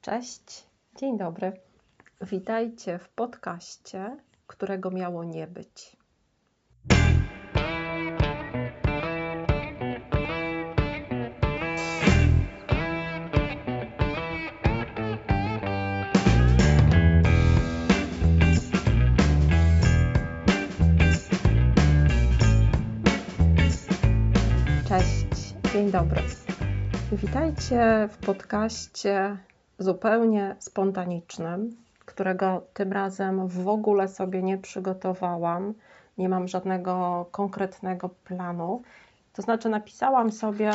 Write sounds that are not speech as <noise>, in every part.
Cześć, dzień dobry. Witajcie w podcaście, którego miało nie być. Cześć, dzień dobry. Witajcie w podcaście zupełnie spontanicznym, którego tym razem w ogóle sobie nie przygotowałam. Nie mam żadnego konkretnego planu. To znaczy, napisałam sobie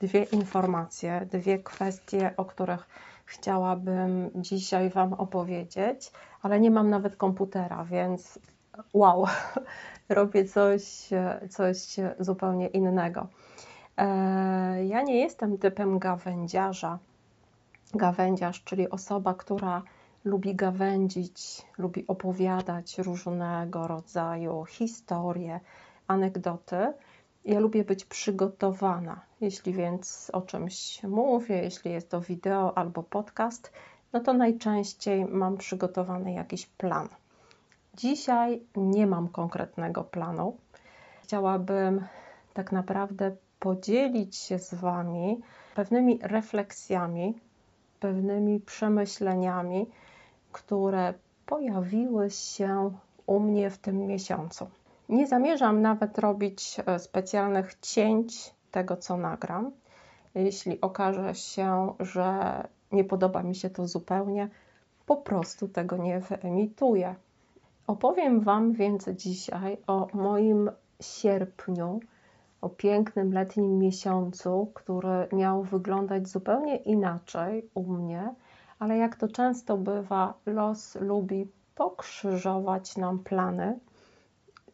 dwie informacje, dwie kwestie, o których chciałabym dzisiaj Wam opowiedzieć, ale nie mam nawet komputera, więc wow, <laughs> robię coś, coś zupełnie innego. E, ja nie jestem typem gawędziarza. Gawędziarz, czyli osoba, która lubi gawędzić, lubi opowiadać różnego rodzaju historie, anegdoty. Ja lubię być przygotowana. Jeśli więc o czymś mówię, jeśli jest to wideo albo podcast, no to najczęściej mam przygotowany jakiś plan. Dzisiaj nie mam konkretnego planu. Chciałabym tak naprawdę podzielić się z Wami pewnymi refleksjami, pewnymi przemyśleniami, które pojawiły się u mnie w tym miesiącu. Nie zamierzam nawet robić e, specjalnych cięć tego, co nagram. Jeśli okaże się, że nie podoba mi się to zupełnie, po prostu tego nie wyemituję. Opowiem Wam więc dzisiaj o moim sierpniu o pięknym letnim miesiącu, który miał wyglądać zupełnie inaczej u mnie, ale jak to często bywa, los lubi pokrzyżować nam plany.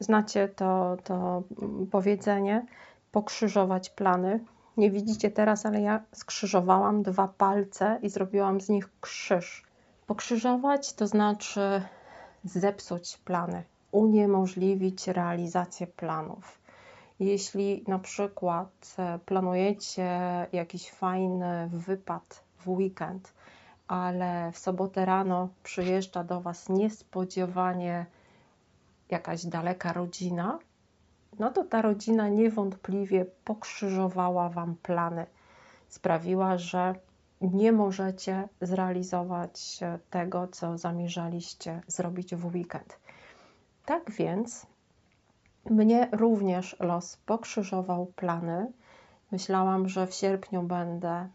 Znacie to, to powiedzenie pokrzyżować plany. Nie widzicie teraz, ale ja skrzyżowałam dwa palce i zrobiłam z nich krzyż. Pokrzyżować to znaczy zepsuć plany, uniemożliwić realizację planów. Jeśli na przykład e, planujecie jakiś fajny wypad w weekend, ale w sobotę rano przyjeżdża do Was niespodziewanie jakaś daleka rodzina, no to ta rodzina niewątpliwie pokrzyżowała Wam plany, sprawiła, że nie możecie zrealizować e, tego, co zamierzaliście zrobić w weekend. Tak więc mnie również los pokrzyżował plany. Myślałam, że w sierpniu będę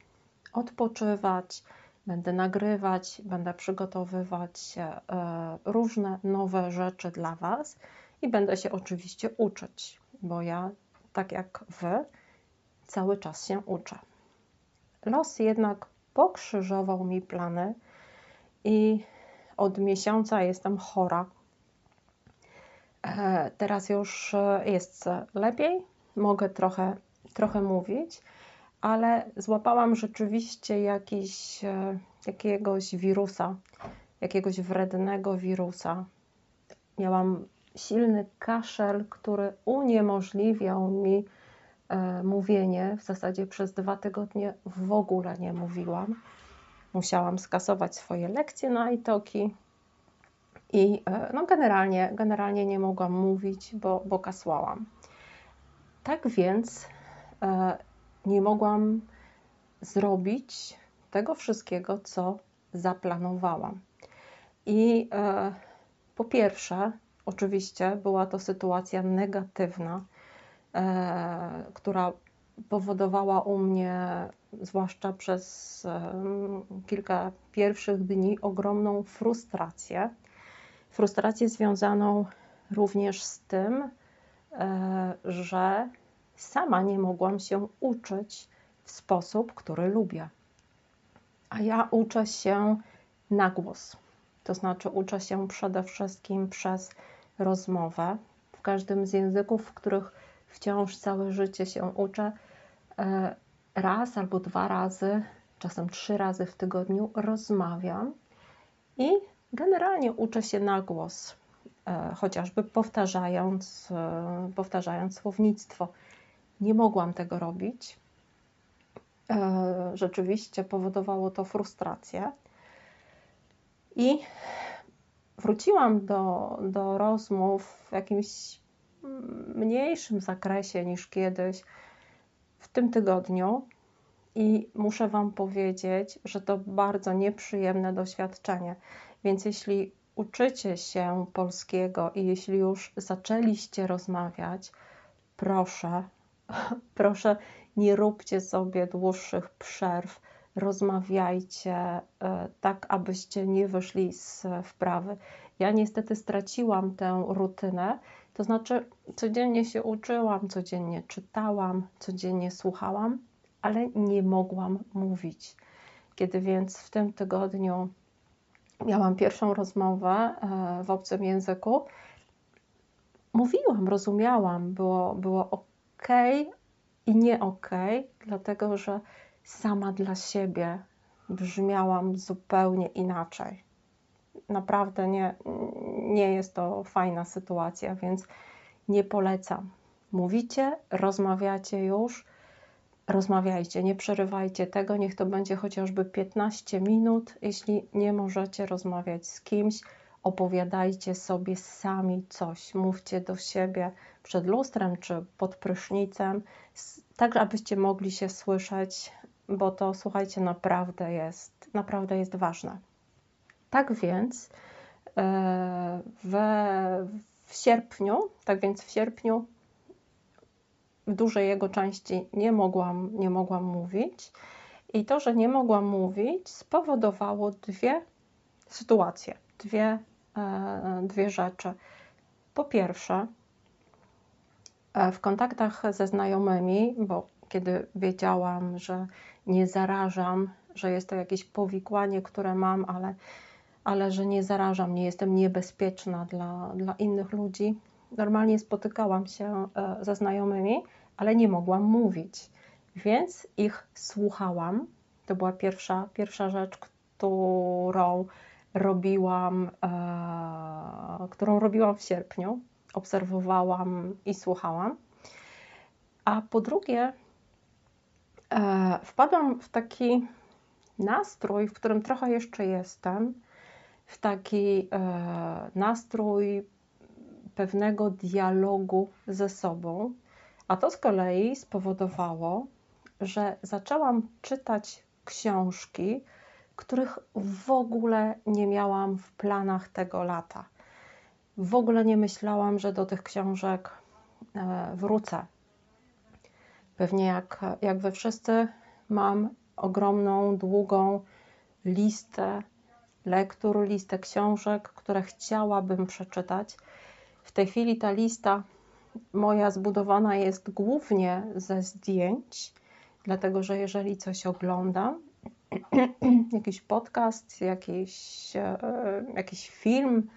odpoczywać, będę nagrywać, będę przygotowywać e, różne nowe rzeczy dla Was i będę się oczywiście uczyć, bo ja, tak jak Wy, cały czas się uczę. Los jednak pokrzyżował mi plany i od miesiąca jestem chora teraz już e, jest lepiej, mogę trochę, trochę mówić, ale złapałam rzeczywiście jakiś, e, jakiegoś wirusa, jakiegoś wrednego wirusa. Miałam silny kaszel, który uniemożliwiał mi mówienie. W zasadzie przez dwa tygodnie w ogóle nie mówiłam. Musiałam skasować swoje lekcje na iToki, i e, no generalnie, generalnie nie mogłam mówić, bo, bo kasłałam. Tak więc e, nie mogłam zrobić tego wszystkiego, co zaplanowałam. I e, po pierwsze, oczywiście była to sytuacja negatywna, która powodowała u mnie, zwłaszcza przez kilka pierwszych dni, ogromną frustrację frustrację związaną również z tym, e, że sama nie mogłam się uczyć w sposób, który lubię. A ja uczę się na głos. To znaczy, uczę się przede wszystkim przez rozmowę. W każdym z języków, w których wciąż całe życie się uczę, e, raz albo dwa razy, czasem trzy razy w tygodniu rozmawiam i Generalnie uczę się na głos, e, chociażby powtarzając, e, powtarzając słownictwo. Nie mogłam tego robić e, rzeczywiście powodowało to frustrację. I wróciłam do, do rozmów w jakimś mniejszym zakresie niż kiedyś w tym tygodniu. I muszę Wam powiedzieć, że to bardzo nieprzyjemne doświadczenie. Więc jeśli uczycie się polskiego i jeśli już zaczęliście rozmawiać, proszę, <laughs> proszę, nie róbcie sobie dłuższych przerw. Rozmawiajcie e, tak, abyście nie wyszli z wprawy. Ja niestety straciłam tę rutynę, to znaczy codziennie się uczyłam, codziennie czytałam, codziennie słuchałam, ale nie mogłam mówić. Kiedy więc w tym tygodniu miałam pierwszą rozmowę e, w obcym języku, mówiłam, rozumiałam, było, było ok i nie ok, dlatego że sama dla siebie brzmiałam zupełnie inaczej. Naprawdę nie, nie jest to fajna sytuacja, więc nie polecam. Mówicie, rozmawiacie już, rozmawiajcie, nie przerywajcie tego, niech to będzie chociażby 15 minut. Jeśli nie możecie rozmawiać z kimś, opowiadajcie sobie sami coś, mówcie do siebie przed lustrem czy pod prysznicem, tak abyście mogli się słyszeć, bo to słuchajcie, naprawdę jest, naprawdę jest ważne. Tak więc e, we, w sierpniu, tak więc w sierpniu w dużej jego części nie mogłam, nie mogłam mówić. I to, że nie mogłam mówić, spowodowało dwie sytuacje, dwie, e, dwie rzeczy. Po pierwsze, e, w kontaktach ze znajomymi, bo kiedy wiedziałam, że nie zarażam, że jest to jakieś powikłanie, które mam, ale, ale że nie zarażam, nie jestem niebezpieczna dla, dla innych ludzi, normalnie spotykałam się e, ze znajomymi, ale nie mogłam mówić, więc ich słuchałam. To była pierwsza, pierwsza rzecz, którą robiłam, e, którą robiłam w sierpniu. Obserwowałam i słuchałam. A po drugie, e, wpadłam w taki nastrój, w którym trochę jeszcze jestem, w taki e, nastrój pewnego dialogu ze sobą. A to z kolei spowodowało, że zaczęłam czytać książki, których w ogóle nie miałam w planach tego lata. W ogóle nie myślałam, że do tych książek e, wrócę. Pewnie jak, jak wy wszyscy, mam ogromną, długą listę lektur, listę książek, które chciałabym przeczytać. W tej chwili ta lista moja zbudowana jest głównie ze zdjęć, dlatego że jeżeli coś oglądam, <clears throat> jakiś podcast, jakiś, e, jakiś film,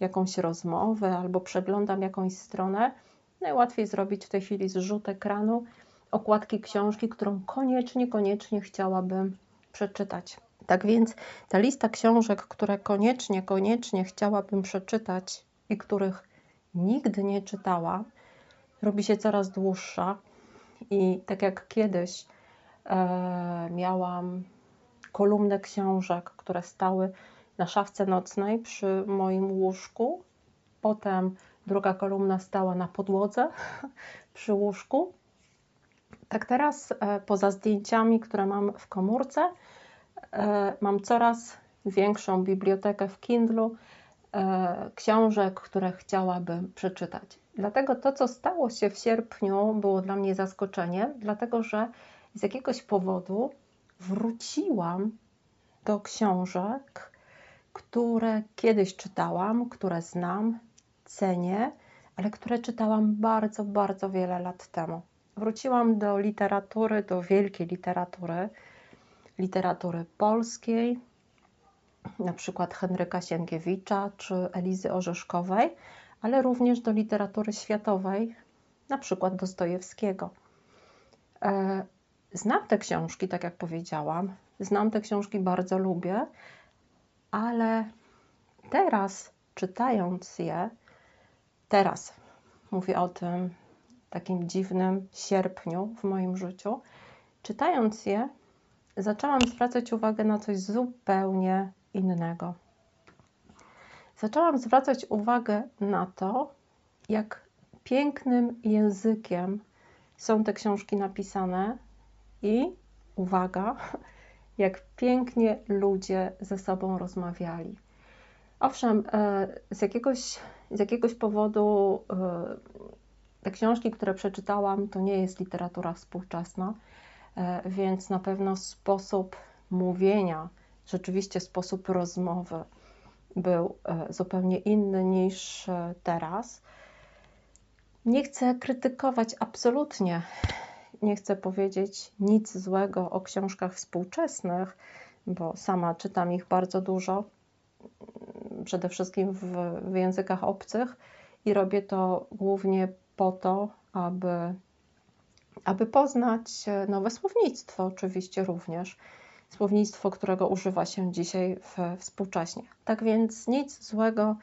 jakąś rozmowę albo przeglądam jakąś stronę, najłatwiej zrobić w tej chwili zrzut ekranu okładki książki, którą koniecznie, koniecznie chciałabym przeczytać. Tak więc ta lista książek, które koniecznie, koniecznie chciałabym przeczytać i których nigdy nie czytałam, robi się coraz dłuższa. I tak jak kiedyś e, miałam kolumnę książek, które stały na szafce nocnej przy moim łóżku, potem druga kolumna stała na podłodze <laughs> przy łóżku. Tak teraz, e, poza zdjęciami, które mam w komórce, e, mam coraz większą bibliotekę w Kindlu książek, które chciałabym przeczytać. Dlatego to, co stało się w sierpniu, było dla mnie zaskoczeniem, dlatego że z jakiegoś powodu wróciłam do książek, które kiedyś czytałam, które znam, cenię, ale które czytałam bardzo, bardzo wiele lat temu. Wróciłam do literatury, do wielkiej literatury, literatury polskiej, na przykład Henryka Sienkiewicza czy Elizy Orzeszkowej, ale również do literatury światowej, na przykład Dostojewskiego. E, znam te książki, tak jak powiedziałam, znam te książki, bardzo lubię, ale teraz czytając je, teraz mówię o tym takim dziwnym sierpniu w moim życiu, czytając je, zaczęłam zwracać uwagę na coś zupełnie innego. Zaczęłam zwracać uwagę na to, jak pięknym językiem są te książki napisane i uwaga, <laughs> jak pięknie ludzie ze sobą rozmawiali. Owszem, e, z jakiegoś, z jakiegoś powodu e, te książki, które przeczytałam, to nie jest literatura współczesna, e, więc na pewno sposób mówienia, rzeczywiście sposób rozmowy był zupełnie inny niż teraz. Nie chcę krytykować absolutnie, nie chcę powiedzieć nic złego o książkach współczesnych, bo sama czytam ich bardzo dużo, przede wszystkim w, w językach obcych i robię to głównie po to, aby, aby poznać nowe słownictwo, oczywiście również. Słownictwo, którego używa się dzisiaj w, współcześnie. Tak więc nic złego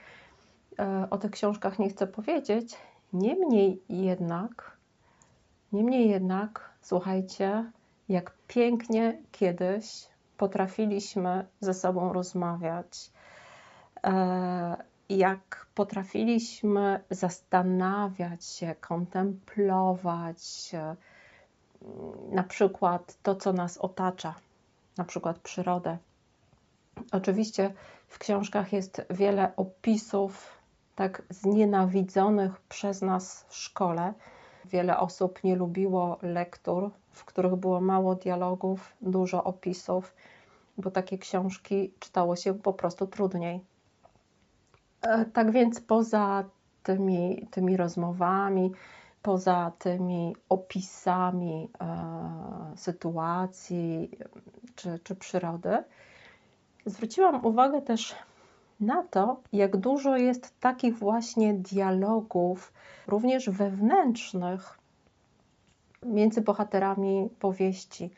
e, o tych książkach nie chcę powiedzieć. Niemniej jednak, niemniej jednak, słuchajcie, jak pięknie kiedyś potrafiliśmy ze sobą rozmawiać, e, jak potrafiliśmy zastanawiać się, kontemplować e, na przykład to, co nas otacza, na przykład przyrodę. Oczywiście w książkach jest wiele opisów tak znienawidzonych przez nas w szkole. Wiele osób nie lubiło lektur, w których było mało dialogów, dużo opisów, bo takie książki czytało się po prostu trudniej. E, tak więc poza tymi, tymi rozmowami, poza tymi opisami e, sytuacji czy, czy przyrody, zwróciłam uwagę też na to, jak dużo jest takich właśnie dialogów, również wewnętrznych, między bohaterami powieści.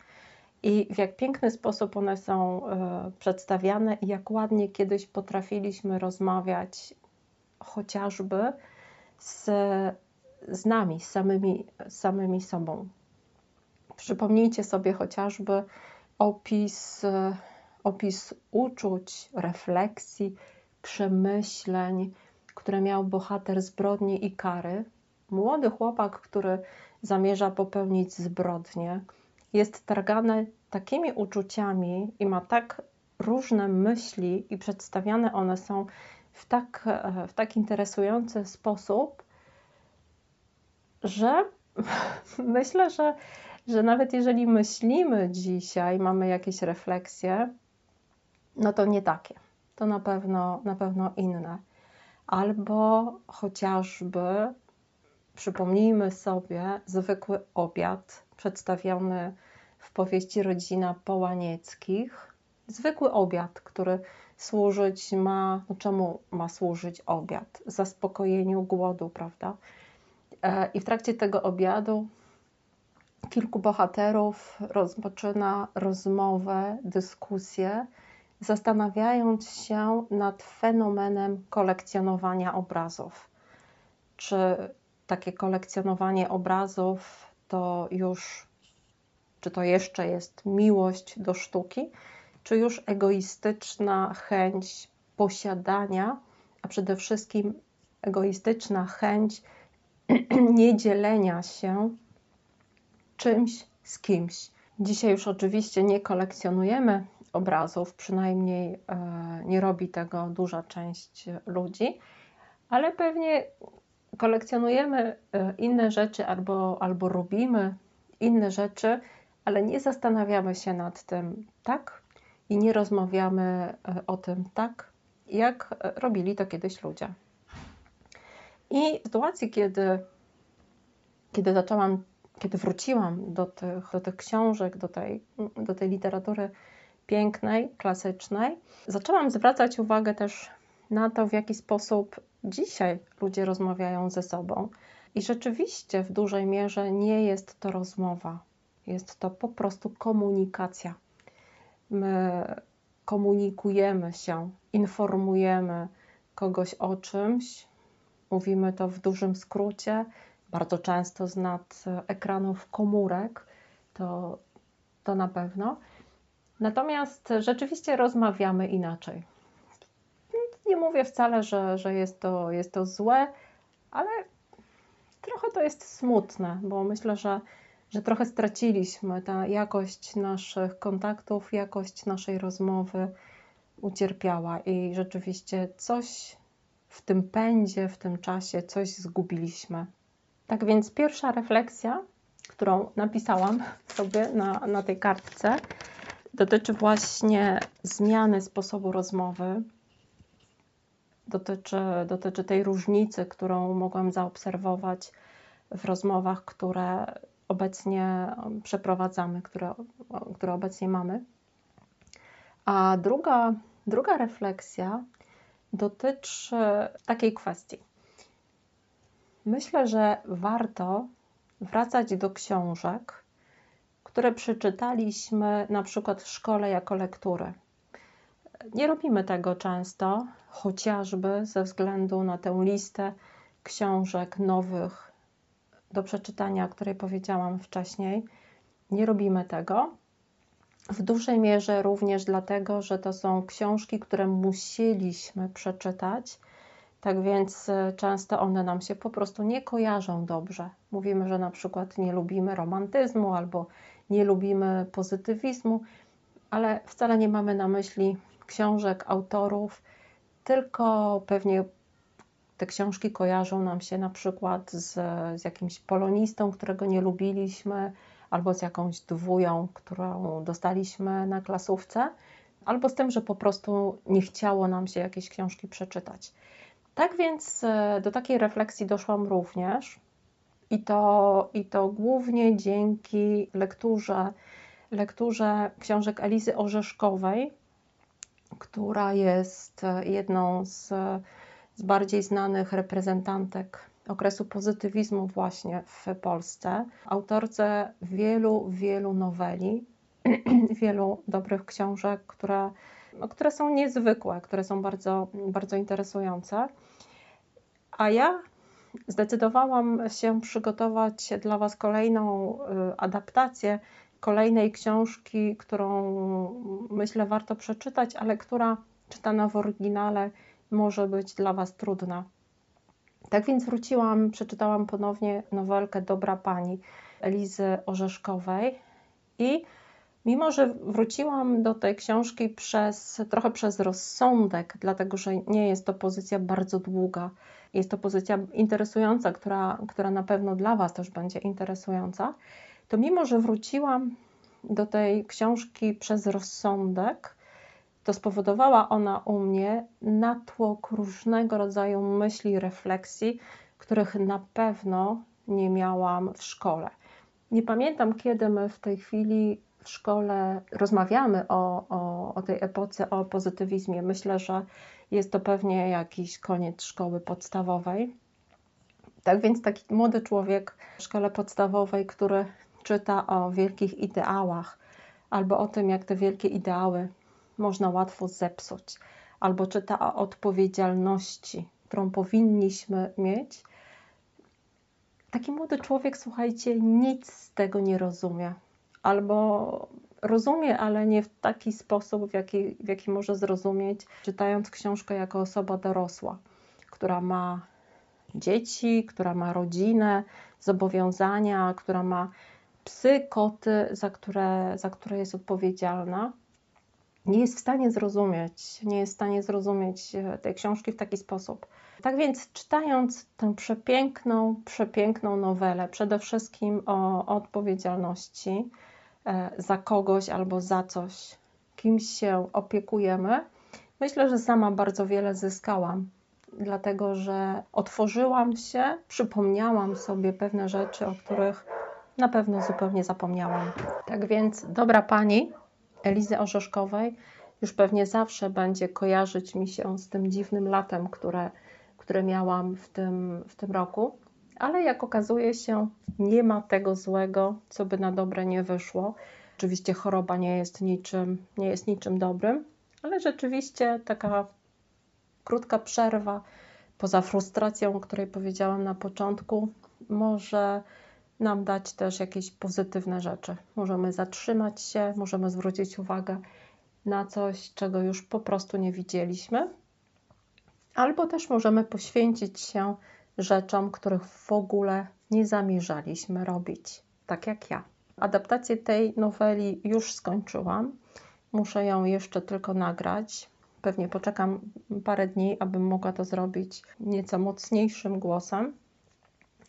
I w jak piękny sposób one są e, przedstawiane, i jak ładnie kiedyś potrafiliśmy rozmawiać chociażby z, z nami, z samymi, samymi sobą. Przypomnijcie sobie chociażby opis, opis uczuć, refleksji, przemyśleń, które miał bohater zbrodni i kary. Młody chłopak, który zamierza popełnić zbrodnię, jest targany takimi uczuciami i ma tak różne myśli, i przedstawiane one są w tak, w tak interesujący sposób, że <laughs> myślę, że, że nawet jeżeli myślimy dzisiaj, mamy jakieś refleksje, no to nie takie to na pewno, na pewno inne. Albo chociażby przypomnijmy sobie zwykły obiad przedstawiony w powieści Rodzina Połanieckich. Zwykły obiad, który służyć ma, no czemu ma służyć obiad? Zaspokojeniu głodu, prawda? E, I w trakcie tego obiadu kilku bohaterów rozpoczyna rozmowę, dyskusję zastanawiając się nad fenomenem kolekcjonowania obrazów. Czy takie kolekcjonowanie obrazów to już, czy to jeszcze jest miłość do sztuki, czy już egoistyczna chęć posiadania, a przede wszystkim egoistyczna chęć <clears throat> niedzielenia się czymś z kimś. Dzisiaj już oczywiście nie kolekcjonujemy obrazów, przynajmniej e, nie robi tego duża część ludzi, ale pewnie kolekcjonujemy e, inne rzeczy albo, albo robimy inne rzeczy, ale nie zastanawiamy się nad tym tak i nie rozmawiamy e, o tym tak, jak robili to kiedyś ludzie. I w sytuacji, kiedy, kiedy zaczęłam, kiedy wróciłam do tych, do tych książek, do tej, do tej literatury pięknej, klasycznej, zaczęłam zwracać uwagę też na to, w jaki sposób dzisiaj ludzie rozmawiają ze sobą. I rzeczywiście w dużej mierze nie jest to rozmowa, jest to po prostu komunikacja. My komunikujemy się, informujemy kogoś o czymś, mówimy to w dużym skrócie, bardzo często z nad ekranów komórek, to, to na pewno Natomiast rzeczywiście rozmawiamy inaczej. Nie mówię wcale, że, że jest, to, jest to złe, ale trochę to jest smutne, bo myślę, że, że trochę straciliśmy ta jakość naszych kontaktów, jakość naszej rozmowy ucierpiała i rzeczywiście coś w tym pędzie, w tym czasie, coś zgubiliśmy. Tak więc pierwsza refleksja, którą napisałam sobie na, na tej kartce, dotyczy właśnie zmiany sposobu rozmowy. Dotyczy, dotyczy tej różnicy, którą mogłam zaobserwować w rozmowach, które obecnie przeprowadzamy, które, które obecnie mamy. A druga, druga refleksja dotyczy takiej kwestii. Myślę, że warto wracać do książek, które przeczytaliśmy na przykład w szkole jako lektury. Nie robimy tego często, chociażby ze względu na tę listę książek nowych do przeczytania, o której powiedziałam wcześniej. Nie robimy tego. W dużej mierze również dlatego, że to są książki, które musieliśmy przeczytać. Tak więc e, często one nam się po prostu nie kojarzą dobrze. Mówimy, że na przykład nie lubimy romantyzmu albo nie lubimy pozytywizmu, ale wcale nie mamy na myśli książek autorów, tylko pewnie te książki kojarzą nam się na przykład z, z jakimś polonistą, którego nie lubiliśmy, albo z jakąś dwują, którą dostaliśmy na klasówce, albo z tym, że po prostu nie chciało nam się jakiejś książki przeczytać. Tak więc e, do takiej refleksji doszłam również i to, i to głównie dzięki lekturze, lekturze książek Elizy Orzeszkowej, która jest e, jedną z, z bardziej znanych reprezentantek okresu pozytywizmu właśnie w Polsce, autorce wielu, wielu noweli, <clears throat> wielu dobrych książek, które, no, które są niezwykłe, które są bardzo, bardzo interesujące. A ja zdecydowałam się przygotować dla Was kolejną y, adaptację kolejnej książki, którą myślę warto przeczytać, ale która czytana w oryginale może być dla Was trudna. Tak więc wróciłam, przeczytałam ponownie nowelkę Dobra Pani Elizy Orzeszkowej i mimo, że wróciłam do tej książki przez, trochę przez rozsądek, dlatego że nie jest to pozycja bardzo długa, jest to pozycja interesująca, która, która na pewno dla Was też będzie interesująca, to mimo, że wróciłam do tej książki przez rozsądek, to spowodowała ona u mnie natłok różnego rodzaju myśli, refleksji, których na pewno nie miałam w szkole. Nie pamiętam, kiedy my w tej chwili w szkole rozmawiamy o, o, o tej epoce, o pozytywizmie. Myślę, że jest to pewnie jakiś koniec szkoły podstawowej. Tak więc taki młody człowiek w szkole podstawowej, który czyta o wielkich ideałach albo o tym, jak te wielkie ideały można łatwo zepsuć, albo czyta o odpowiedzialności, którą powinniśmy mieć. Taki młody człowiek, słuchajcie, nic z tego nie rozumie, albo rozumie, ale nie w taki sposób, w jaki, w jaki może zrozumieć, czytając książkę jako osoba dorosła, która ma dzieci, która ma rodzinę, zobowiązania, która ma psy, koty, za które, za które jest odpowiedzialna nie jest w stanie zrozumieć, nie jest w stanie zrozumieć e, tej książki w taki sposób. Tak więc, czytając tę przepiękną, przepiękną nowelę, przede wszystkim o, odpowiedzialności e, za kogoś albo za coś, kimś się opiekujemy, myślę, że sama bardzo wiele zyskałam, dlatego że otworzyłam się, przypomniałam sobie pewne rzeczy, o których na pewno zupełnie zapomniałam. Tak więc, dobra pani, Elizy Orzeszkowej już pewnie zawsze będzie kojarzyć mi się z tym dziwnym latem, które, które miałam w tym, w tym roku. Ale jak okazuje się, nie ma tego złego, co by na dobre nie wyszło. Oczywiście choroba nie jest niczym, nie jest niczym dobrym, ale rzeczywiście taka krótka przerwa, poza frustracją, o której powiedziałam na początku, może nam dać też jakieś pozytywne rzeczy. Możemy zatrzymać się, możemy zwrócić uwagę na coś, czego już po prostu nie widzieliśmy, albo też możemy poświęcić się rzeczom, których w ogóle nie zamierzaliśmy robić, tak jak ja. Adaptację tej noweli już skończyłam. Muszę ją jeszcze tylko nagrać. Pewnie poczekam parę dni, abym mogła to zrobić nieco mocniejszym głosem,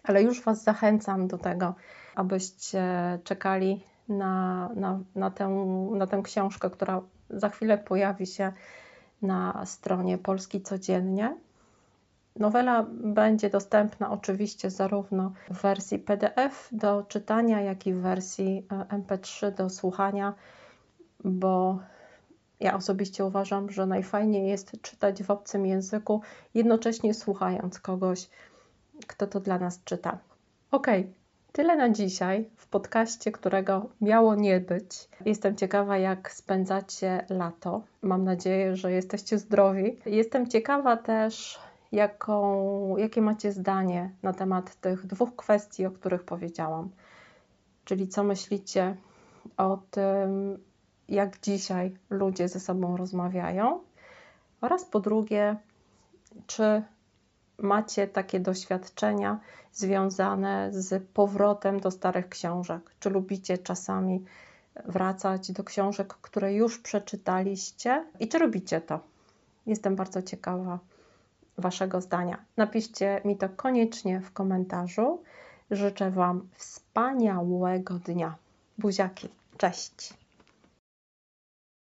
ale już Was zachęcam do tego, abyście czekali na, na, na, tę, na tę książkę, która za chwilę pojawi się na stronie Polski Codziennie. Nowela będzie dostępna oczywiście zarówno w wersji PDF do czytania, jak i w wersji e, MP3 do słuchania, bo ja osobiście uważam, że najfajniej jest czytać w obcym języku, jednocześnie słuchając kogoś, kto to dla nas czyta. Ok, tyle na dzisiaj w podcaście, którego miało nie być. Jestem ciekawa, jak spędzacie lato. Mam nadzieję, że jesteście zdrowi. Jestem ciekawa też, jaką, jakie macie zdanie na temat tych dwóch kwestii, o których powiedziałam. Czyli co myślicie o tym, jak dzisiaj ludzie ze sobą rozmawiają, oraz po drugie, czy macie takie doświadczenia związane z powrotem do starych książek? Czy lubicie czasami wracać do książek, które już przeczytaliście i czy robicie to? Jestem bardzo ciekawa Waszego zdania. Napiszcie mi to koniecznie w komentarzu. Życzę Wam wspaniałego dnia. Buziaki, cześć!